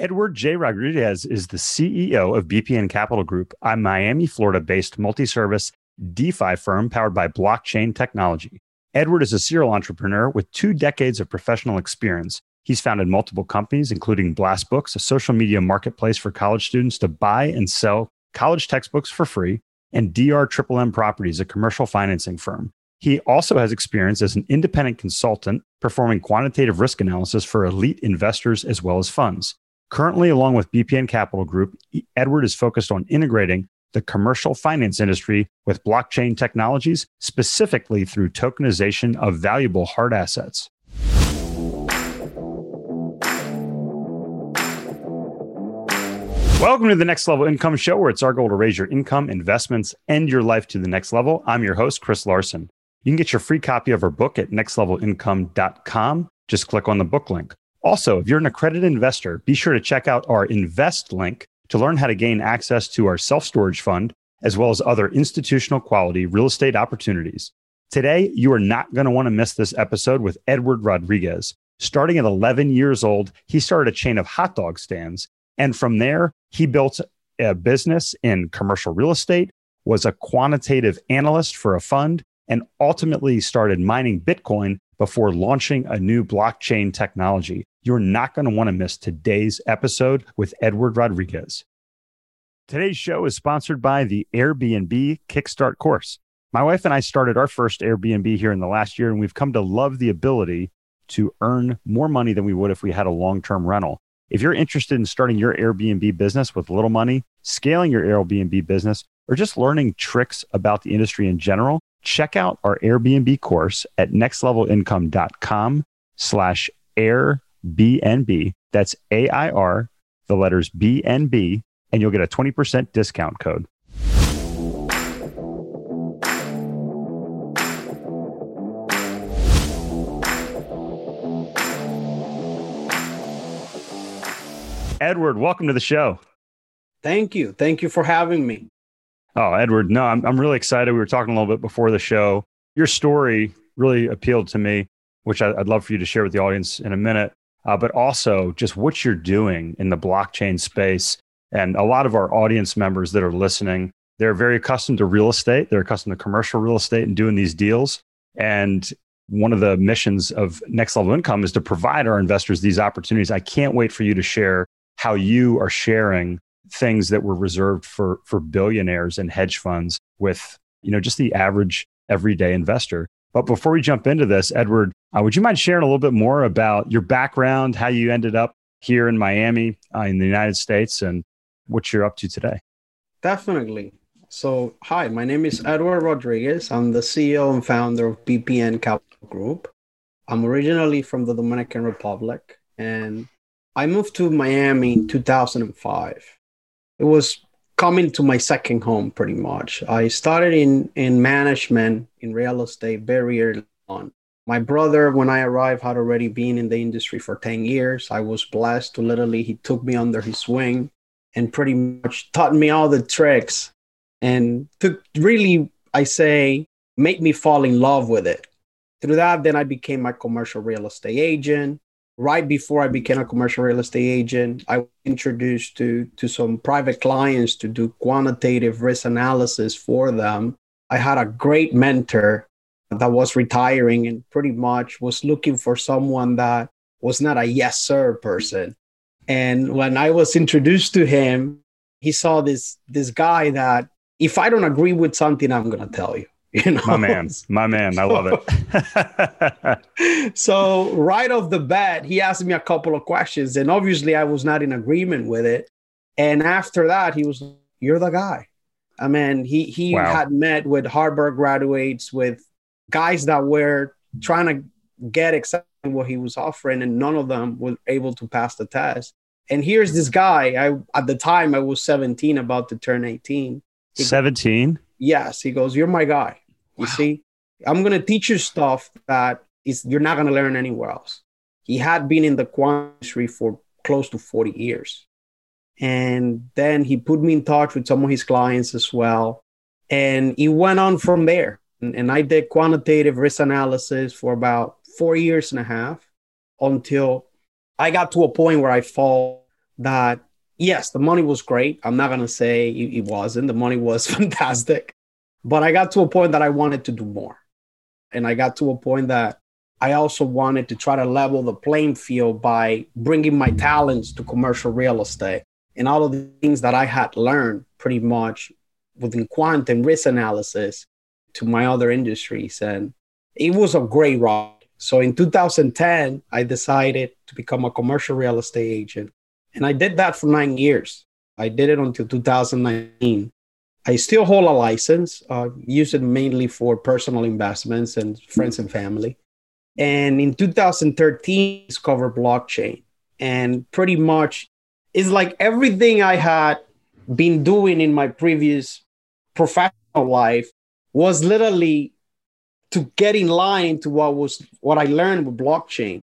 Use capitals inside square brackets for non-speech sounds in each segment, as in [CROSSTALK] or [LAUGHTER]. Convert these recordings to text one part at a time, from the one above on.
Edward J. Rodriguez is the CEO of BPN Capital Group, a Miami, Florida based multi service DeFi firm powered by blockchain technology. Edward is a serial entrepreneur with two decades of professional experience. He's founded multiple companies, including Blast Books, a social media marketplace for college students to buy and sell college textbooks for free, and DR Triple M Properties, a commercial financing firm. He also has experience as an independent consultant performing quantitative risk analysis for elite investors as well as funds. Currently, along with BPN Capital Group, Edward is focused on integrating the commercial finance industry with blockchain technologies, specifically through tokenization of valuable hard assets. Welcome to the Next Level Income Show, where it's our goal to raise your income, investments, and your life to the next level. I'm your host, Chris Larsen. You can get your free copy of our book at nextlevelincome.com. Just click on the book link. Also, if you're an accredited investor, be sure to check out our invest link to learn how to gain access to our self storage fund, as well as other institutional quality real estate opportunities. Today, you are not going to want to miss this episode with Edward Rodriguez. Starting at 11 years old, he started a chain of hot dog stands. And from there, he built a business in commercial real estate, was a quantitative analyst for a fund, and ultimately started mining Bitcoin before launching a new blockchain technology. You're not going to want to miss today's episode with Edward Rodriguez. Today's show is sponsored by the Airbnb Kickstart course. My wife and I started our first Airbnb here in the last year, and we've come to love the ability to earn more money than we would if we had a long term rental. If you're interested in starting your Airbnb business with little money, scaling your Airbnb business, or just learning tricks about the industry in general, check out our Airbnb course at nextlevelincome.com slash airbnb. That's A-I-R, the letters B-N-B, and you'll get a 20% discount code. Edward, welcome to the show. Thank you. Thank you for having me. Oh, Edward, no, I'm, I'm really excited. We were talking a little bit before the show. Your story really appealed to me, which I, would love for you to share with the audience in a minute. Uh, but also just what you're doing in the blockchain space. And a lot of our audience members that are listening, they're very accustomed to real estate. They're accustomed to commercial real estate and doing these deals. And one of the missions of Next Level Income is to provide our investors these opportunities. I can't wait for you to share how you are sharing things that were reserved for for billionaires and hedge funds with you know just the average everyday investor. But before we jump into this edward uh, would you mind sharing a little bit more about your background how you ended up here in miami uh, in the united states and what you're up to today? Definitely. So hi my name is edward rodriguez. I'm the ceo and founder of bpn capital group. I'm originally from the dominican republic and i moved to miami in 2005 it was coming to my second home pretty much. I started in in management in real estate very early on. My brother, when I arrived, had already been in the industry for 10 years. I was blessed to literally, he took me under his wing and pretty much taught me all the tricks and took really, I say, made me fall in love with it. Through that, then I became a commercial real estate agent right before I became a commercial real estate agent, I was introduced to, to some private clients to do quantitative risk analysis for them. I had a great mentor that was retiring and pretty much was looking for someone that was not a yes sir person. And when I was introduced to him, he saw this this guy that if I don't agree with something, I'm gonna tell you. [LAUGHS] You know? My man, my man, I love it. [LAUGHS] so right off the bat, he asked me a couple of questions, and obviously I was not in agreement with it. And after that, he was, "You're the guy." I mean, he he wow. had met with Harvard graduates, with guys that were trying to get exactly what he was offering, and none of them were able to pass the test. And here's this guy. I at the time I was 17, about to turn 18. 17 yes. He goes you're my guy. You wow. see? I'm going to teach you stuff that is you're not going to learn anywhere else. He had been in the quant industry for close to 40 years. And then he put me in touch with some of his clients as well. And he went on from there. And, and i did quantitative risk analysis for about four years and a half until i got to a point where i fall that yes, the money was great. I'm not gonna say it wasn't. The money was [LAUGHS] fantastic, but I got to a point that I wanted to do more, and I got to a point that I also wanted to try to level the playing field by bringing my talents to commercial real estate and all of the things that I had learned pretty much within quant and risk analysis to my other industries. And it was a great ride. So in 2010, I decided to become a commercial real estate agent. And I did that for nine years. I did it until 2019. I still hold a license, uh, use it mainly for personal investments and friends and family. And in 2013, discovered blockchain. And pretty much it's like everything I had been doing in my previous professional life was literally to get in line to what was what I learned with blockchain.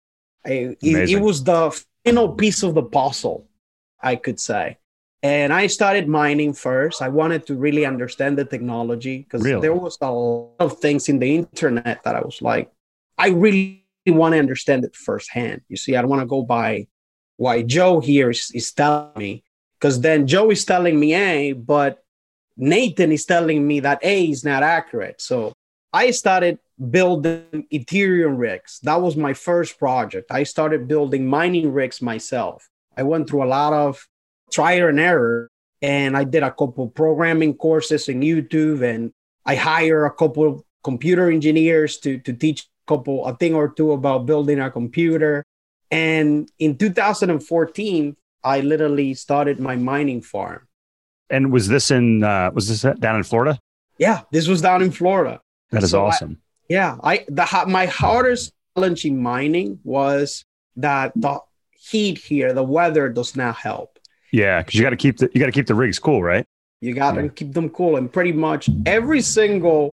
it, it was the final piece of the puzzle, I could say. And I started mining first. I wanted to really understand the technology because really? there was a lot of things in the internet that I was like, I really want to understand it firsthand. You see, I don't want to go by why Joe here is, is telling me, because then Joe is telling me A, but Nathan is telling me that A is not accurate. So I started building Ethereum rigs. That was my first project. I started building mining rigs myself. I went through a lot of trial and error, and I did a couple programming courses in YouTube, and I hired a couple computer engineers to, to teach couple a thing or two about building a computer. And in 2014, I literally started my mining farm. And was this in uh, was this down in Florida? Yeah, this was down in Florida. That is so awesome. Yeah, I the my hardest challenge in mining was that the heat here, the weather does not help. Yeah, because you got to keep the you got to keep the rigs cool, right? You got to yeah. keep them cool, and pretty much every single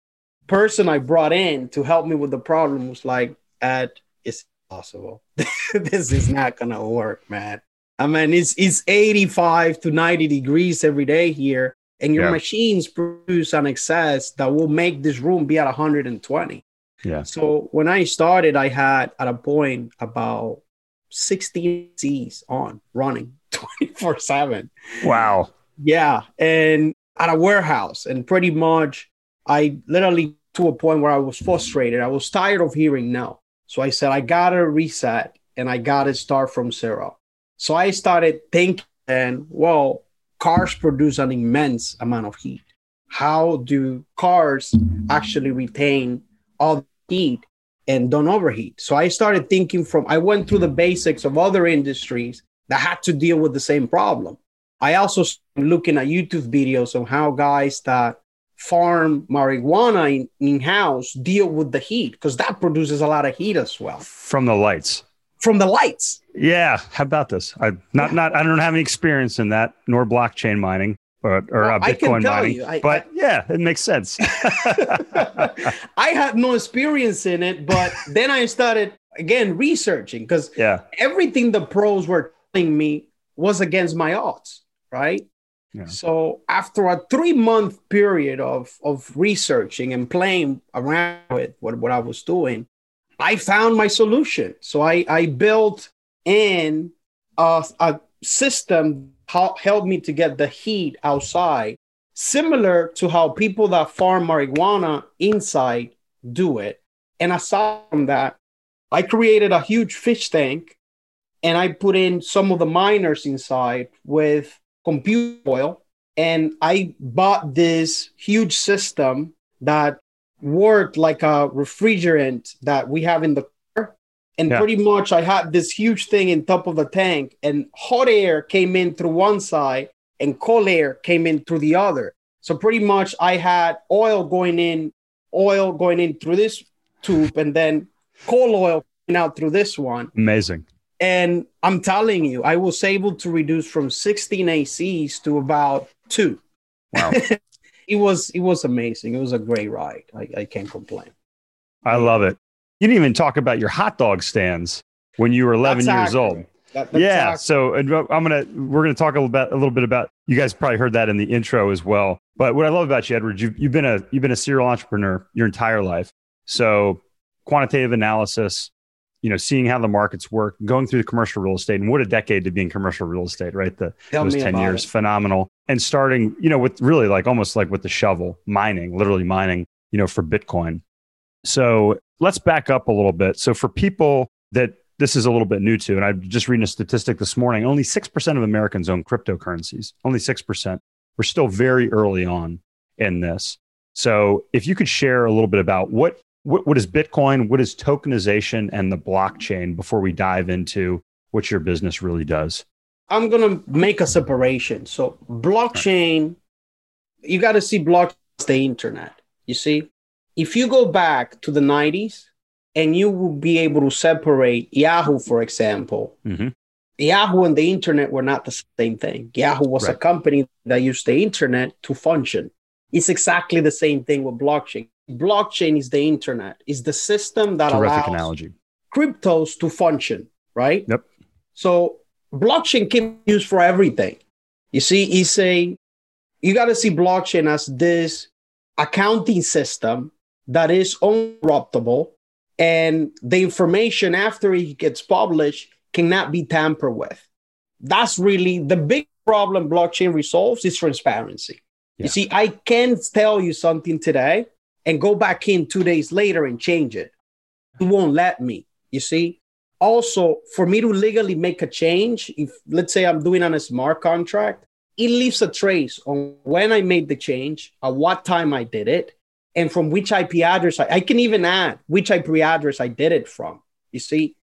person I brought in to help me with the problem was like, Ed, it's possible. [LAUGHS] this is not gonna work, man. I mean, it's it's 85 to 90 degrees every day here, and your yeah. machines produce an excess that will make this room be at 120. Yeah. So when I started, I had at a point about 16 C's on running [LAUGHS] 24 7. Wow. Yeah. And at a warehouse, and pretty much I literally to a point where I was mm-hmm. frustrated. I was tired of hearing no. So I said, I gotta reset and I gotta start from zero. So I started thinking, well, cars produce an immense amount of heat. How do cars actually retain all the heat and don't overheat? So I started thinking from, I went through the basics of other industries that had to deal with the same problem. I also looking at YouTube videos on how guys that farm marijuana in, house deal with the heat because that produces a lot of heat as well from the lights from the lights. Yeah how about this? I not not i don't have any experience in that nor blockchain mining or, or well, uh, bitcoin mining I, but I, yeah it makes sense. [LAUGHS] [LAUGHS] I had no experience in it but then i started again researching because yeah. everything the pros were telling me was against my odds right? So after a three month period of, of researching and playing around with what, what I was doing, I found my solution. So I, I built in a, a system helped me to get the heat outside, similar to how people that farm marijuana inside do it. And aside from that, I created a huge fish tank and I put in some of the miners inside with compute oil. And I bought this huge system that worked like a refrigerant that we have in the car. And yeah. pretty much I had this huge thing in top of the tank, and hot air came in through one side and cold air came in through the other. So pretty much I had oil going in, oil going in through this tube, and then coal oil coming out through this one. Amazing. And I'm telling you, I was able to reduce from 16 ACs to about two. Wow. [LAUGHS] it was it was amazing. It was a great ride. I, I can't complain. I love it. You didn't even talk about your hot dog stands when you were 11 that's years old. That, yeah. Accurate. So uh, I'm gonna we're gonna talk a little bit a little bit about. You guys probably heard that in the intro as well. But what I love about you, Edward, you've, you've been a you've been a serial entrepreneur your entire life. So quantitative analysis, you know, seeing how the markets work, going through the commercial real estate, and what a decade to be in commercial real estate, right? The Tell those ten years, it. phenomenal, and starting, you know, with really like almost like with the shovel, mining, literally mining, you know, for Bitcoin. So let's back up a little bit. So for people that this is a little bit new to, and I'm just reading a statistic this morning, only six percent of Americans own cryptocurrencies. Only six percent. We're still very early on in this. So if you could share a little bit about what what, what is Bitcoin, what is tokenization, and the blockchain before we dive into what your business really does. I'm gonna make a separation. So blockchain, you got to see blockchain as the internet. You see, if you go back to the 90s, and you will be able to separate Yahoo, for example. Mhm. Yahoo and the internet were not the same thing. Yahoo was a company that used the internet to function. It's exactly the same thing with blockchain. Blockchain is the internet, is the system that Terrific allows analogy. cryptos to function, right? Yep. So blockchain can be used for everything. You see, it's a you got to see blockchain as this accounting system that is uncorruptible, and the information after it gets published cannot be tampered with. That's really the big problem blockchain resolves is transparency. Yeah. You see, I can tell you something today and go back in two days later and change it. It won't let me. You see, also for me to legally make a change, if let's say I'm doing on a smart contract, it leaves a trace on when I made the change, at what time I did it, and from which IP address I, I can even add which IP address I did it from. You see,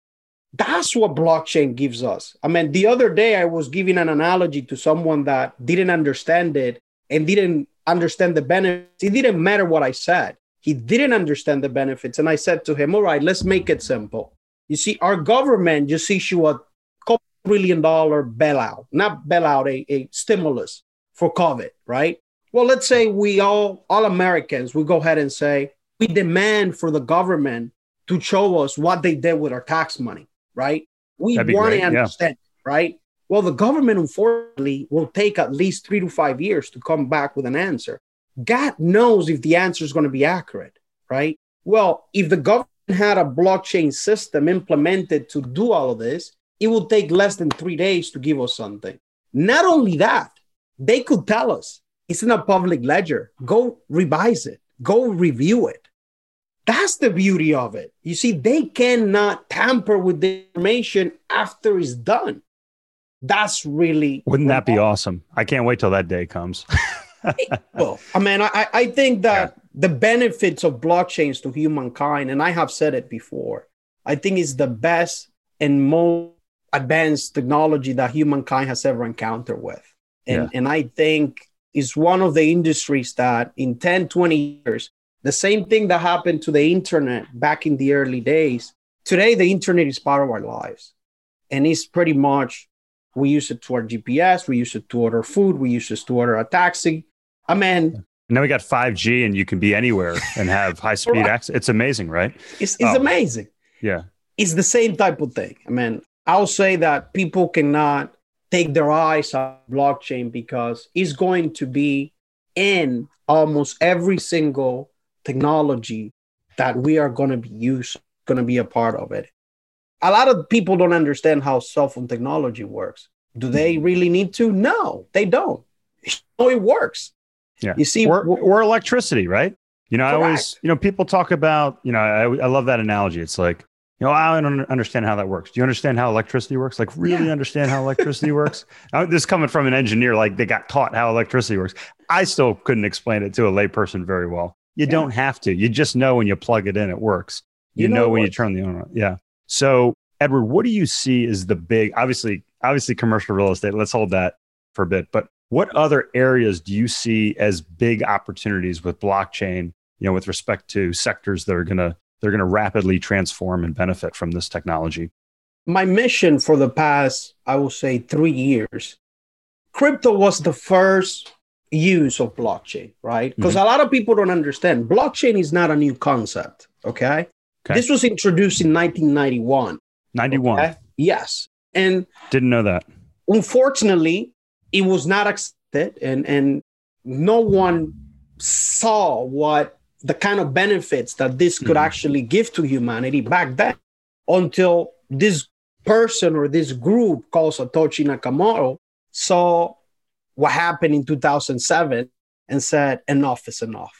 that's what blockchain gives us. I mean, the other day I was giving an analogy to someone that didn't understand it and didn't understand the benefits. It didn't matter what I said. He didn't understand the benefits. And I said to him, All right, let's make it simple. You see, our government just issued a couple billion dollar bailout, not bailout, a, a stimulus for COVID, right? Well, let's say we all, all Americans, we go ahead and say, we demand for the government to show us what they did with our tax money, right? We want great, to yeah. understand, right? Well, the government, unfortunately, will take at least three to five years to come back with an answer. God knows if the answer is going to be accurate, right? Well, if the government had a blockchain system implemented to do all of this, it would take less than three days to give us something. Not only that, they could tell us it's in a public ledger. Go revise it, go review it. That's the beauty of it. You see, they cannot tamper with the information after it's done. That's really Wouldn't that be awesome? I can't wait till that day comes. [LAUGHS] well, I mean, I, I think that the benefits of blockchains to humankind, and I have said it before, I think it's the best and most advanced technology that humankind has ever encountered with. And, Yeah. and I think it's one of the industries that in 10, 20 years, the same thing that happened to the internet back in the early days, today the internet is part of our lives. And it's pretty much, we use it to our GPS, we use it to order food, we use it to order a taxi. I mean, And now we got 5G and you can be anywhere and have high [LAUGHS] speed Correct. access. It's amazing, right? it's, it's Oh. amazing. Yeah. It's the same type of thing. I mean, I'll say that people cannot take their eyes off blockchain because it's going to be in almost every single technology that we are going to be used, going to be a part of it. A lot of people don't understand how cell phone technology works. Do they hmm. really need to? No, they don't. No, it works. Yeah. You see, or, or electricity, right? You know, I always, you know, people talk about, you know, I, I love that analogy. It's like, you know, I don't understand how that works. Do you understand how electricity works? Like, really Yeah. understand how electricity works? [LAUGHS] Now, this is coming from an engineer, like they got taught how electricity works. I still couldn't explain it to a layperson very well. You Yeah. don't have to. You just know when you plug it in, it works. You, You know know, when you turn the on. Yeah. So, Edward, what do you see as the big, obviously, obviously commercial real estate? Let's hold that for a bit. But what other areas do you see as big opportunities with blockchain? You know, with respect to sectors that are gonna they're gonna rapidly transform and benefit from this technology. my mission for the past, I will say, three years, crypto was the first use of blockchain, right? Because mm-hmm. a lot of people don't understand blockchain is not a new concept. Okay. Okay. This was introduced in 1991. Ninety one. okay? Yes. And Didn't know that. unfortunately, it was not accepted, and, and no one saw what the kind of benefits that this could Mhm. actually give to humanity back then. until this person or this group called Satoshi Nakamoto saw what happened in 2007 and said, enough is enough.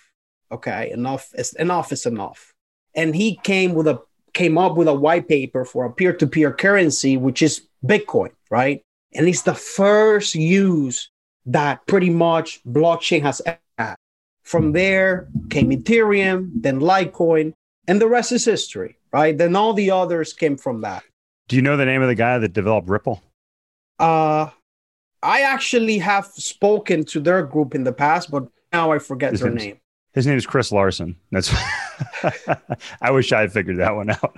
Okay, enough is enough is enough. And he came with a came up with a white paper for a peer-to-peer currency, which is Bitcoin, right? And it's the first use that pretty much blockchain has had. From there came Ethereum, then Litecoin, and the rest is history, right? Then all the others came from that. Do you know the name of the guy that developed Ripple? Uh, I actually have spoken to their group in the past, but now I forget their name. His name is Chris Larsen. That's. [LAUGHS] I wish I had figured that one out.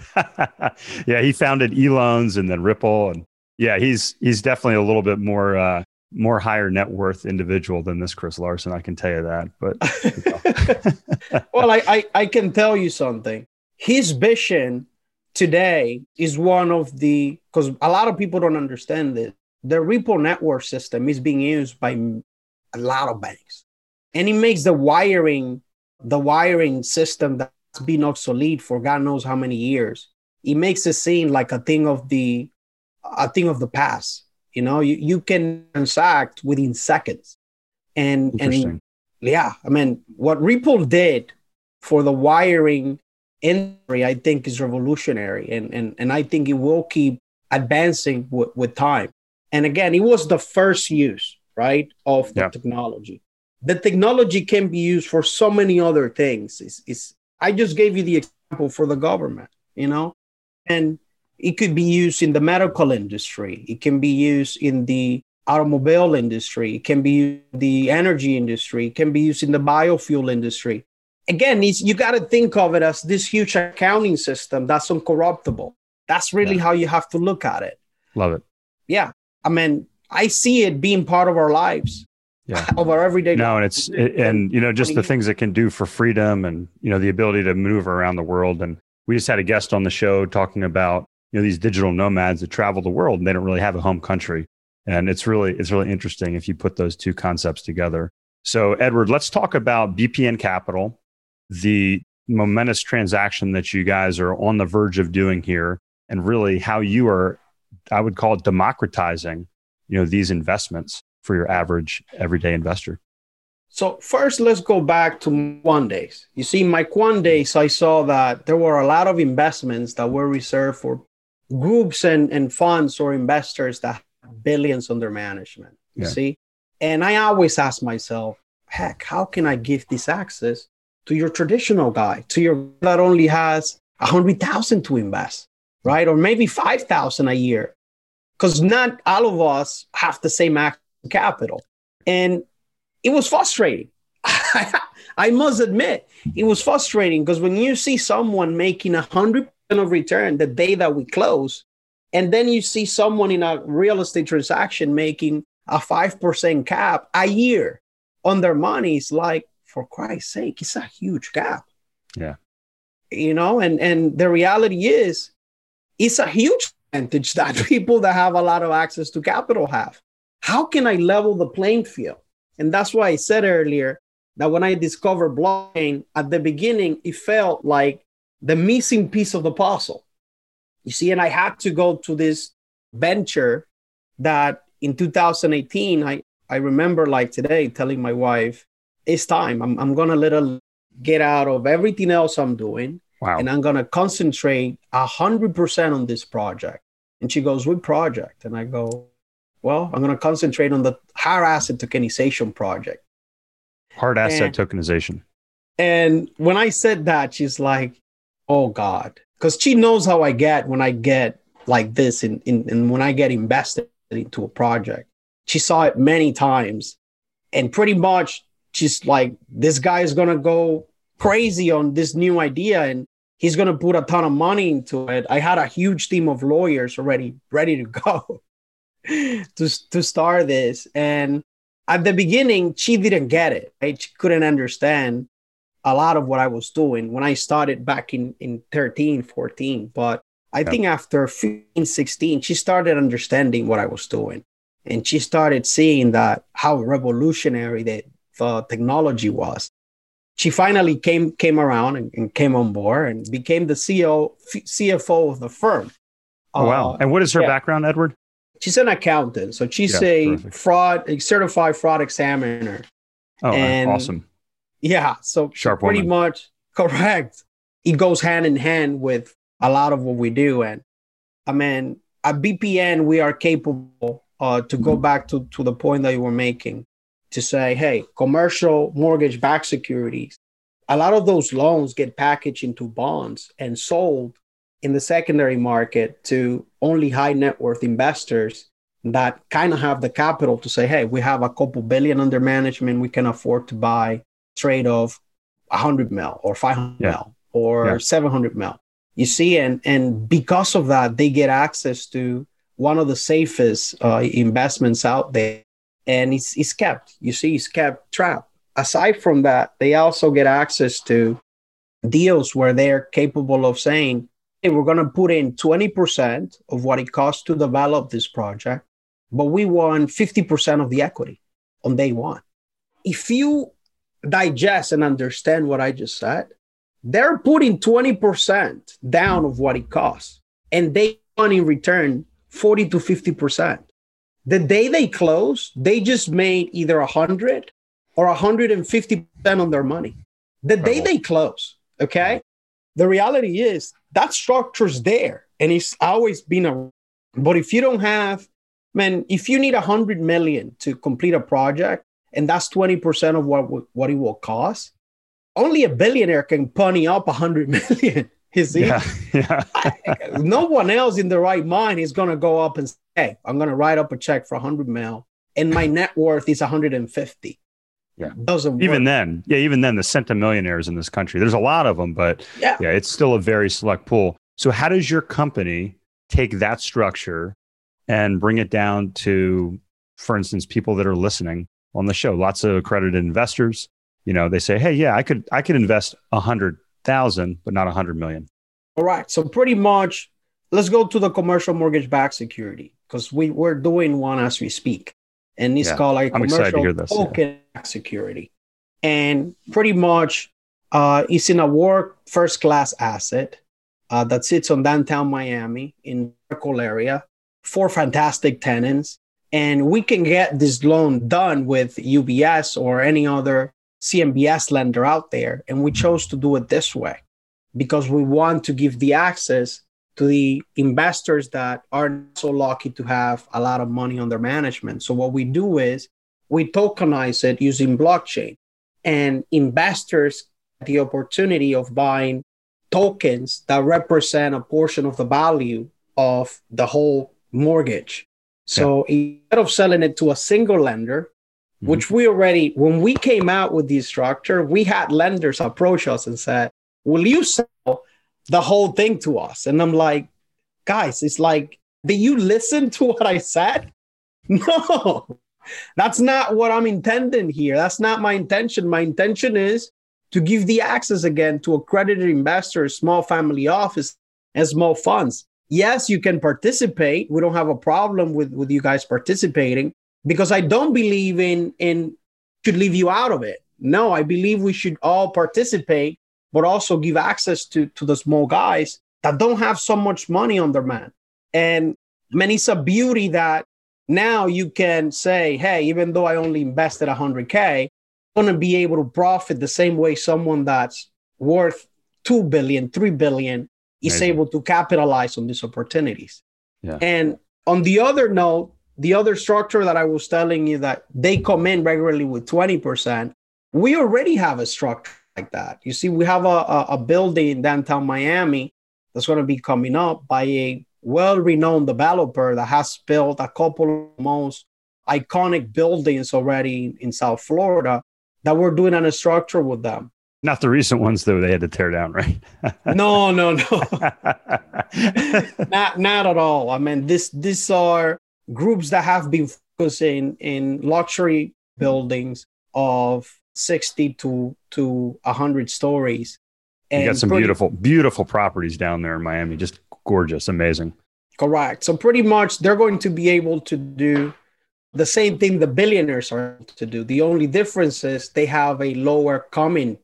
[LAUGHS] yeah, he founded eLoans and then Ripple, and yeah, he's he's definitely a little bit more uh, more higher net worth individual than this Chris Larsen. I can tell you that. But [LAUGHS] well, I, I I can tell you something. His vision today is one of the because a lot of people don't understand this. The Ripple network system is being used by a lot of banks, and it makes the wiring the wiring system that's been obsolete for God knows how many years. It makes it seem like a thing of the a thing of the past. You know, you, you can transact within seconds. And and yeah, I mean what Ripple did for the wiring industry, I think is revolutionary. And and and I think it will keep advancing w- with time. And again, it was the first use, right, of the yeah. technology. The technology can be used for so many other things. It's, it's I just gave you the example for the government, you know, and it could be used in the medical industry. It can be used in the automobile industry. It can be used in the energy industry. It can be used in the biofuel industry. Again, you got to think of it as this huge accounting system that's uncorruptible. That's really yeah. how you have to look at it. Love it. Yeah. I mean, I see it being part of our lives. Yeah. [LAUGHS] of our everyday no and it's it, and you know just the things it can do for freedom and you know the ability to move around the world. And we just had a guest on the show talking about you know these digital nomads that travel the world and they don't really have a home country. And it's really it's really interesting if you put those two concepts together. So edward let's talk about bpn capital the momentous transaction that you guys are on the verge of doing here and really how you are i would call it democratizing you know these investments for your average everyday investor so first, let's go back to Days. You see, my Days, I saw that there were a lot of investments that were reserved for groups and, and funds or investors that have billions under management. You yeah. see? And I always ask myself, heck, how can I give this access to your traditional guy, to your that only has a hundred thousand to invest, right? Or maybe five thousand a year. Because not all of us have the same access capital. And it was frustrating. [LAUGHS] I must admit, it was frustrating because when you see someone making a hundred of return the day that we close. And then you see someone in a real estate transaction making a 5% cap a year on their money. It's like, for Christ's sake, it's a huge gap. Yeah. You know, and, and the reality is, it's a huge advantage [LAUGHS] that people that have a lot of access to capital have. How can I level the playing field? And that's why I said earlier that when I discovered blockchain at the beginning, it felt like the missing piece of the puzzle. You see, and I had to go to this venture that in 2018, I, I remember like today telling my wife, it's time. I'm, I'm going to let her get out of everything else I'm doing. Wow. And I'm going to concentrate 100% on this project. And she goes, What project? And I go, Well, I'm going to concentrate on the hard asset tokenization project. Hard asset and, tokenization. And when I said that, she's like, oh God. Because she knows how I get when I get like this and in, in, in, when I get invested into a project. She saw it many times. And pretty much she's like, this guy is gonna go crazy on this new idea and he's gonna put a ton of money into it. I had a huge team of lawyers already ready to go [LAUGHS] to, to start this. And at the beginning, she didn't get it, right? She couldn't understand a lot of what I was doing when I started back in, in 13, 14. But I yep. think after 15, 16, she started understanding what I was doing. And she started seeing that how revolutionary the, the technology was. she finally came came around and, and came on board and became the CEO CFO of the firm. Oh wow! Uh, and what is her yeah. background, Edward? She's an accountant, so she's yeah, a terrific. fraud, a certified fraud examiner. Oh, and, awesome! Yeah, so sharp pretty woman. much correct. It goes hand in hand with a lot of what we do, and I mean, at BPN, we are capable uh, to go back to, to the point that you were making to say, hey, commercial mortgage backed securities, a lot of those loans get packaged into bonds and sold in the secondary market to only high net worth investors that kind of have the capital to say, hey, we have a couple billion under management. We can afford to buy trade of 100 mil or 500 yeah. mil or yeah. 700 mil. You see, and, and because of that, they get access to one of the safest uh, investments out there. And it's, it's kept, you see, it's kept trapped. Aside from that, they also get access to deals where they're capable of saying, we're going to put in 20% of what it costs to develop this project, but we want 50% of the equity on day one. If you digest and understand what I just said, they're putting 20% down of what it costs and they want in return 40 to 50%. The day they close, they just made either 100 or 150% on their money. The day they close, okay? The reality is that structure's there and it's always been a but if you don't have man if you need a 100 million to complete a project and that's 20% of what what it will cost only a billionaire can pony up a hundred [LAUGHS] million. You see, yeah, yeah. [LAUGHS] no one else in the right mind is going to go up and say, "Hey, I'm going to write up a check for a hundred mil, and my net worth is 150." Yeah, doesn't even work. then. Yeah, even then, the centimillionaires in this country, there's a lot of them, but yeah. yeah, it's still a very select pool. So, how does your company take that structure and bring it down to, for instance, people that are listening on the show? Lots of accredited investors you know they say hey yeah i could i could invest a hundred thousand but not a hundred million all right so pretty much let's go to the commercial mortgage backed security because we, we're doing one as we speak and it's yeah, called like I'm commercial token yeah. security and pretty much uh, it's in a work first class asset uh, that sits on downtown miami in Circle area four fantastic tenants and we can get this loan done with ubs or any other CMBS lender out there. And we chose to do it this way because we want to give the access to the investors that are so lucky to have a lot of money under management. So what we do is we tokenize it using blockchain and investors get the opportunity of buying tokens that represent a portion of the value of the whole mortgage. So yeah. instead of selling it to a single lender, mm-hmm. which we already, when we came out with this structure, we had lenders approach us and said, Will you sell the whole thing to us? And I'm like, Guys, it's like, did you listen to what I said? [LAUGHS] No, that's not what I'm intending here. That's not my intention. My intention is to give the access again to accredited investors, small family office, and small funds. Yes, you can participate. We don't have a problem with, with you guys participating, because I don't believe in in should leave you out of it. No, I believe we should all participate, but also give access to to the small guys that don't have so much money on their man. And man, it's a beauty that now you can say, hey, even though I only invested 100K, I'm going to be able to profit the same way someone that's worth 2 billion, 3 billion is Amazing. able to capitalize on these opportunities. Yeah. And on the other note, the other structure that I was telling you that they come in regularly with 20%, we already have a structure like that. You see, we have a, a, a building in downtown Miami that's going to be coming up by a well renowned developer that has built a couple of most iconic buildings already in South Florida that we're doing a structure with them. Not the recent ones though; they had to tear down, right? [LAUGHS] no, no, no, [LAUGHS] not not at all. I mean, this these are groups that have been focusing in luxury buildings of 60 to to 100 stories and you got some pretty, beautiful beautiful properties down there in miami just gorgeous amazing correct so pretty much they're going to be able to do the same thing the billionaires are to do the only difference is they have a lower coming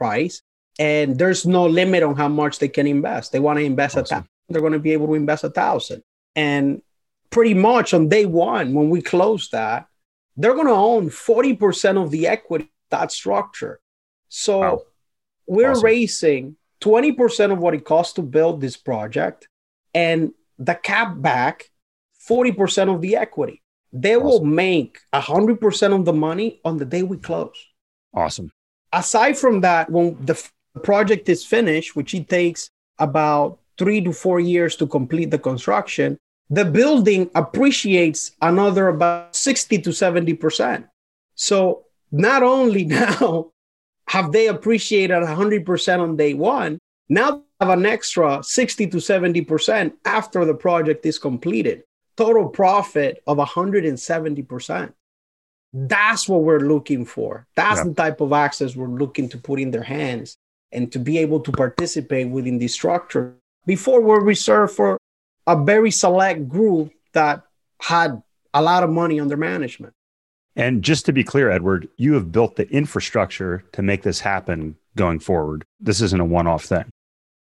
price, and there's no limit on how much they can invest. They want to invest awesome. a thousand, they're going to be able to invest a thousand. And pretty much on day one, when we close that, they're going to own 40% of the equity that structure. So wow. we're awesome. raising 20% of what it costs to build this project and the cap back 40% of the equity. They awesome. will make 100% of the money on the day we close. Awesome. Aside from that, when the project is finished, which it takes about three to four years to complete the construction, the building appreciates another about 60 to 70%. So not only [LAUGHS] now have they appreciated 100% on day one, now have an extra 60 to 70% after the project is completed. Total profit of 170%. That's what we're looking for. That's yeah. the type of access we're looking to put in their hands and to be able to participate within this structure before we're reserved for a very select group that had a lot of money under management. And just to be clear, Edward, you have built the infrastructure to make this happen going forward. This isn't a one off thing.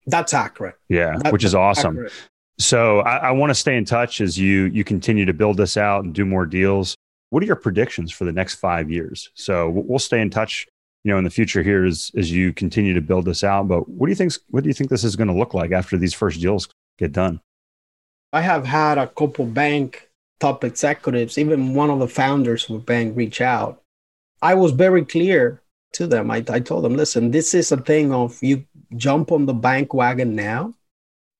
That's accurate. Yeah, That's which is awesome. Accurate. So I, I want to stay in touch as you you continue to build this out and do more deals. What are your predictions for the next five years? So we'll stay in touch, you know, in the future here as as you continue to build this out. But what do you think? What do you think this is going to look like after these first deals get done? I have had a couple bank top executives, even one of the founders of a bank, reach out. I was very clear to them. I, I told them, listen, this is a thing of you jump on the bank wagon now,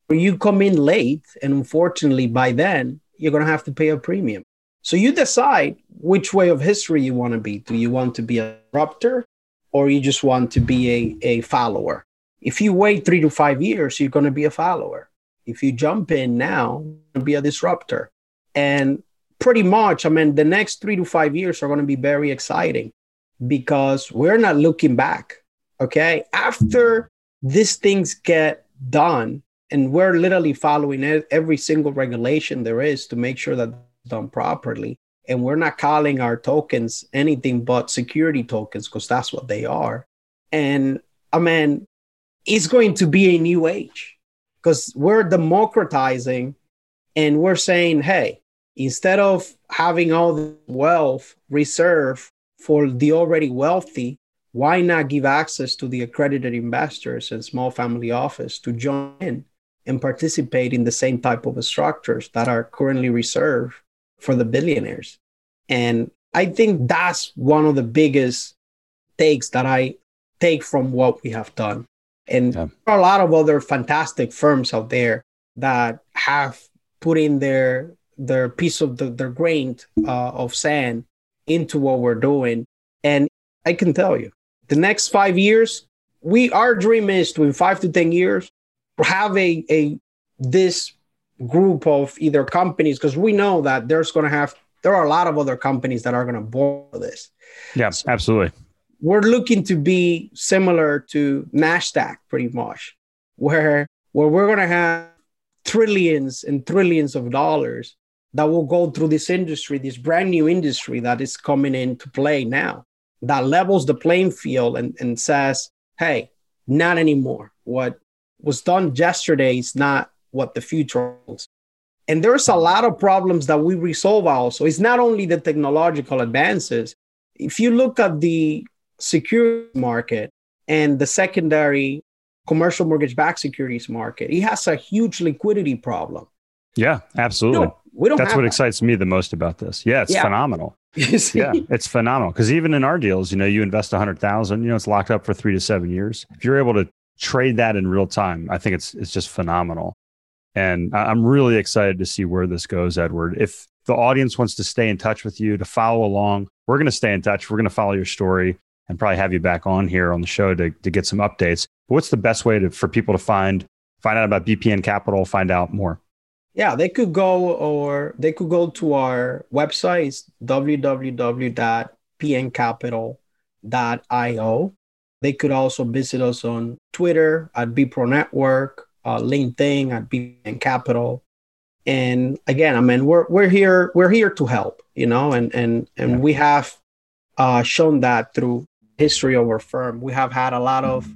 or you come in late, and unfortunately, by then, you're going to have to pay a premium. So you decide which way of history you want to be. Do you want to be a disruptor, or you just want to be a, a follower? If you wait three to five years, you're going to be a follower. If you jump in now, be a disruptor. And pretty much, I mean, the next three to five years are going to be very exciting because we're not looking back. Okay. After these things get done, and we're literally following every single regulation there is to make sure that done properly. And we're not calling our tokens anything but security tokens because that's what they are. And I mean, it's going to be a new age because we're democratizing and we're saying, hey, instead of having all the wealth reserved for the already wealthy, why not give access to the accredited investors and small family office to join in and participate in the same type of structures that are currently reserved for the billionaires? And I think that's one of the biggest takes that I take from what we have done. And yeah. there are a lot of other fantastic firms out there that have put in their their piece of the, their grain uh, of sand into what we're doing. And I can tell you, the next five years, we our dream is to in five to ten years have a a this group of either companies because we know that there's going to have there are a lot of other companies that are going to borrow this. Yeah, so, absolutely we're looking to be similar to Nasdaq, pretty much, where where we're going to have trillions and trillions of dollars that will go through this industry, this brand new industry that is coming into play now, that levels the playing field and, and says, hey, not anymore. What was done yesterday is not what the future holds. And there's a lot of problems that we resolve also. It's not only the technological advances. If you look at the security market and the secondary commercial mortgage backed securities market, it has a huge liquidity problem. Yeah, absolutely. No, we don't That's what that. excites me the most about this. Yeah, it's yeah. phenomenal. [LAUGHS] yeah, it's phenomenal because even in our deals, you know, you invest a hundred thousand, you know, it's locked up for three to seven years. If you're able to trade that in real time, I think it's it's just phenomenal. And I'm really excited to see where this goes, Edward. If the audience wants to stay in touch with you, to follow along, we're going to stay in touch. We're going to follow your story and probably have you back on here on the show to, to get some updates. But what's the best way to, for people to find find out about BPN Capital, find out more? Yeah, they could go or they could go to our website, www.bpncapital.io. They could also visit us on Twitter at BPro Network, uh, LinkedIn at BPN Capital. And again, I mean, we're we're here we're here to help, you know, and and and yeah. we have uh, shown that through history of our firm. We have had a lot of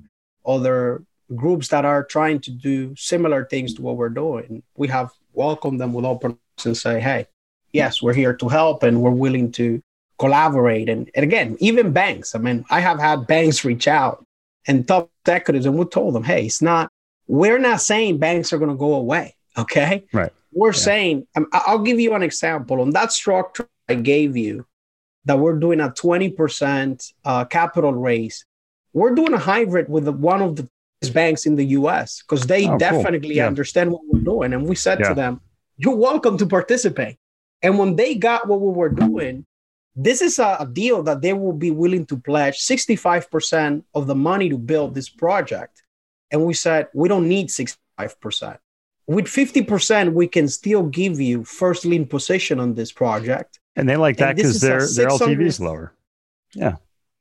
other groups that are trying to do similar things to what we're doing. We have welcomed them with open arms and say, hey, yes, we're here to help and we're willing to collaborate. And, and again, even banks. I mean, I have had banks reach out and top executives, and we told them, hey, it's not, we're not saying banks are going to go away. Okay. Right. We're yeah. saying, um, I'll give you an example on that structure I gave you that we're doing a 20% uh, capital raise. We're doing a hybrid with one of the banks in the US because they oh, definitely cool. yeah. understand what we're doing. And we said yeah. to them, You're welcome to participate. And when they got what we were doing, this is a, a deal that they will be willing to pledge 65% of the money to build this project. And we said, We don't need 65%. With 50%, we can still give you first lien position on this project. And they like that because their, their LTV is lower. Yeah.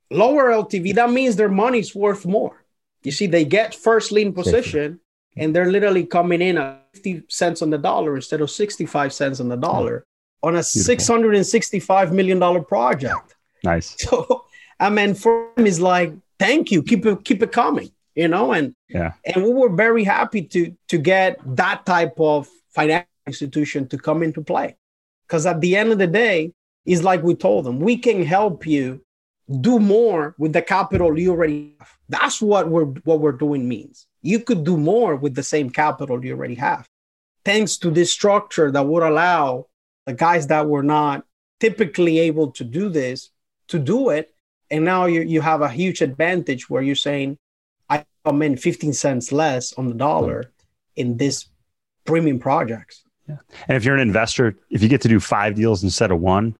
Lower LTV, that means their money's worth more. You see, they get first lien position and they're literally coming in at 50 cents on the dollar instead of 65 cents on the dollar on a Beautiful. $665 million project. Nice. [LAUGHS] So, I mean, for him is like, thank you, keep it, keep it coming, you know? And, yeah. And we were very happy to, to get that type of financial institution to come into play. Because at the end of the day, it's like we told them, we can help you do more with the capital you already have. That's what we're what we're doing means. You could do more with the same capital you already have. Thanks to this structure that would allow the guys that were not typically able to do this to do it. And now you, you have a huge advantage where you're saying, I come in 15 cents less on the dollar in this premium projects. Yeah. And if you're an investor, if you get to do five deals instead of one,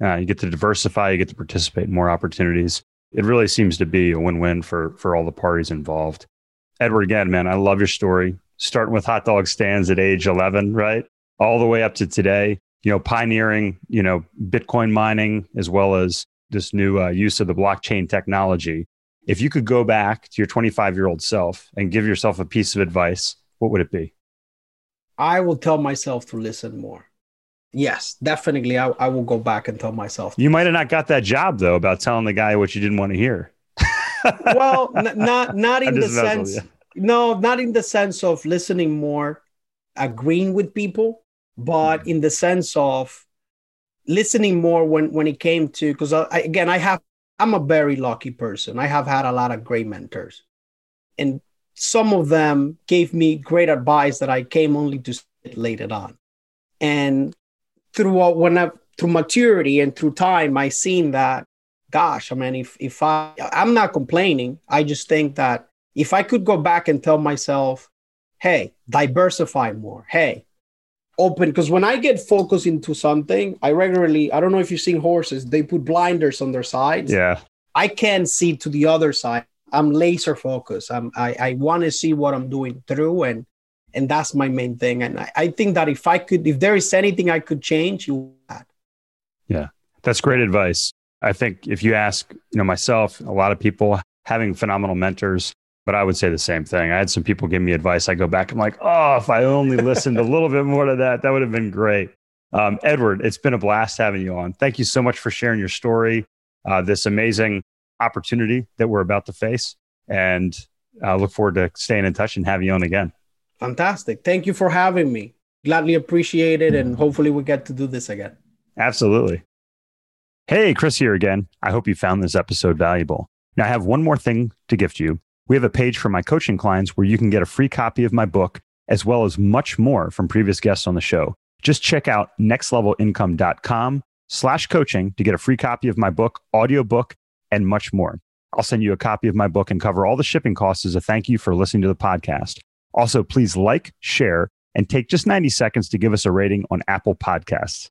uh, you get to diversify, you get to participate in more opportunities. It really seems to be a win-win for for all the parties involved. Edward, again, man, I love your story. Starting with hot dog stands at age 11, right, all the way up to today. You know, pioneering, you know, Bitcoin mining as well as this new uh, use of the blockchain technology. If you could go back to your 25 year old self and give yourself a piece of advice, what would it be? I will tell myself to listen more yes, definitely. I, I will go back and tell myself. You might have not got that job though about telling the guy what you didn't want to hear. [LAUGHS] well, n- not not in the sense. No, not in the sense of listening more, agreeing with people, but mm-hmm. in the sense of listening more when when it came to because again I have I'm a very lucky person. I have had a lot of great mentors, and some of them gave me great advice that I came only to later on. And through when I through maturity and through time, I seen that. Gosh, I mean, if if I I'm not complaining, I just think that if I could go back and tell myself, hey, diversify more. Hey, open because when I get focused into something, I regularly I don't know if you've seen horses, they put blinders on their sides. Yeah. I can't see to the other side. I'm laser focused. I'm I, I want to see what I'm doing through and and that's my main thing. And I, I think that if I could, if there is anything I could change, you that. Yeah, that's great advice. I think if you ask, you know, myself, a lot of people having phenomenal mentors, but I would say the same thing. I had some people give me advice. I go back, I'm like, oh, if I only listened a [LAUGHS] little bit more to that, that would have been great. Um, Edward, it's been a blast having you on. Thank you so much for sharing your story, uh, this amazing opportunity that we're about to face. And I look forward to staying in touch and having you on again. Fantastic. Thank you for having me. Gladly appreciate it. And mm. hopefully we get to do this again. Absolutely. Hey, Chris here again. I hope you found this episode valuable. Now, I have one more thing to gift you. We have a page for my coaching clients where you can get a free copy of my book, as well as much more from previous guests on the show. Just check out nextlevelincome.com slash coaching to get a free copy of my book, audiobook, and much more. I'll send you a copy of my book and cover all the shipping costs as a thank you for listening to the podcast. Also, please like, share, and take just 90 seconds to give us a rating on Apple Podcasts.